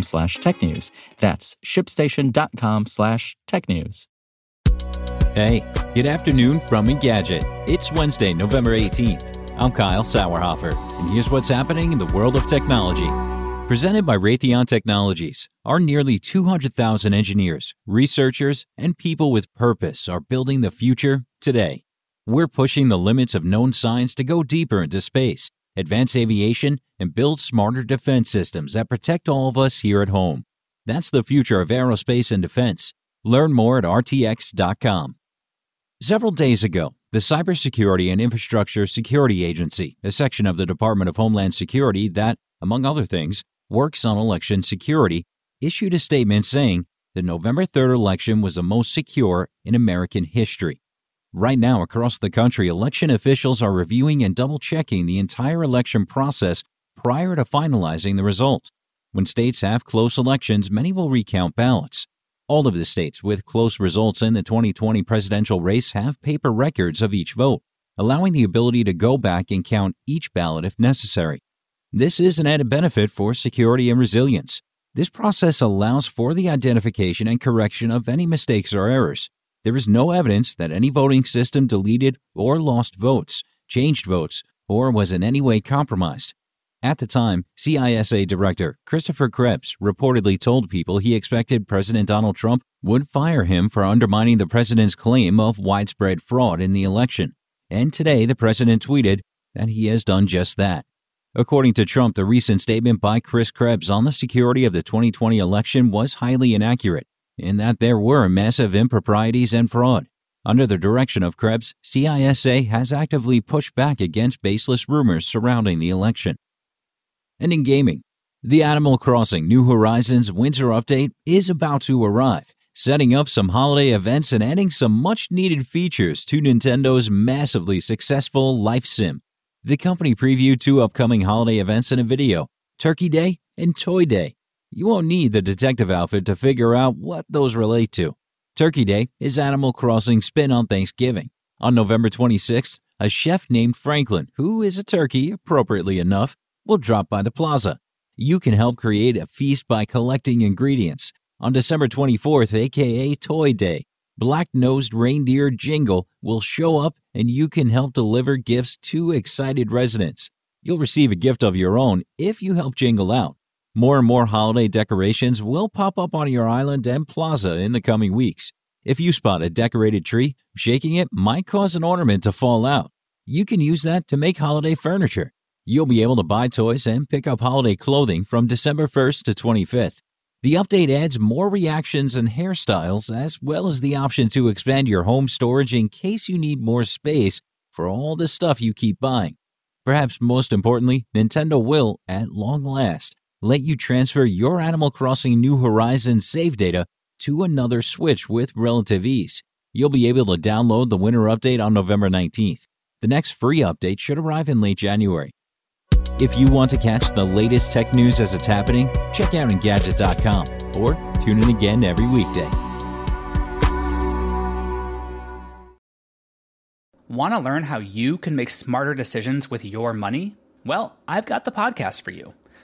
slash tech news. That's shipstation.com slash tech news. Hey, good afternoon from Engadget. It's Wednesday, November 18th. I'm Kyle Sauerhoefer, and here's what's happening in the world of technology. Presented by Raytheon Technologies, our nearly 200,000 engineers, researchers, and people with purpose are building the future today. We're pushing the limits of known science to go deeper into space, advance aviation, and build smarter defense systems that protect all of us here at home. That's the future of aerospace and defense. Learn more at rtx.com. Several days ago, the Cybersecurity and Infrastructure Security Agency, a section of the Department of Homeland Security that, among other things, works on election security, issued a statement saying the November 3rd election was the most secure in American history. Right now, across the country, election officials are reviewing and double checking the entire election process prior to finalizing the result. When states have close elections, many will recount ballots. All of the states with close results in the 2020 presidential race have paper records of each vote, allowing the ability to go back and count each ballot if necessary. This is an added benefit for security and resilience. This process allows for the identification and correction of any mistakes or errors. There is no evidence that any voting system deleted or lost votes, changed votes, or was in any way compromised. At the time, CISA Director Christopher Krebs reportedly told people he expected President Donald Trump would fire him for undermining the president's claim of widespread fraud in the election. And today, the president tweeted that he has done just that. According to Trump, the recent statement by Chris Krebs on the security of the 2020 election was highly inaccurate in that there were massive improprieties and fraud. Under the direction of Krebs, CISA has actively pushed back against baseless rumors surrounding the election. And in gaming, the Animal Crossing New Horizons Winter Update is about to arrive, setting up some holiday events and adding some much needed features to Nintendo's massively successful Life Sim. The company previewed two upcoming holiday events in a video Turkey Day and Toy Day. You won't need the detective outfit to figure out what those relate to. Turkey Day is Animal Crossing spin on Thanksgiving. On November 26th, a chef named Franklin, who is a turkey appropriately enough, will drop by the plaza. You can help create a feast by collecting ingredients. On December 24th, aka Toy Day, Black Nosed Reindeer Jingle will show up and you can help deliver gifts to excited residents. You'll receive a gift of your own if you help Jingle out. More and more holiday decorations will pop up on your island and plaza in the coming weeks. If you spot a decorated tree, shaking it might cause an ornament to fall out. You can use that to make holiday furniture. You'll be able to buy toys and pick up holiday clothing from December 1st to 25th. The update adds more reactions and hairstyles, as well as the option to expand your home storage in case you need more space for all the stuff you keep buying. Perhaps most importantly, Nintendo will, at long last, let you transfer your Animal Crossing New Horizons save data to another Switch with relative ease. You'll be able to download the winter update on November 19th. The next free update should arrive in late January. If you want to catch the latest tech news as it's happening, check out Engadget.com or tune in again every weekday. Want to learn how you can make smarter decisions with your money? Well, I've got the podcast for you.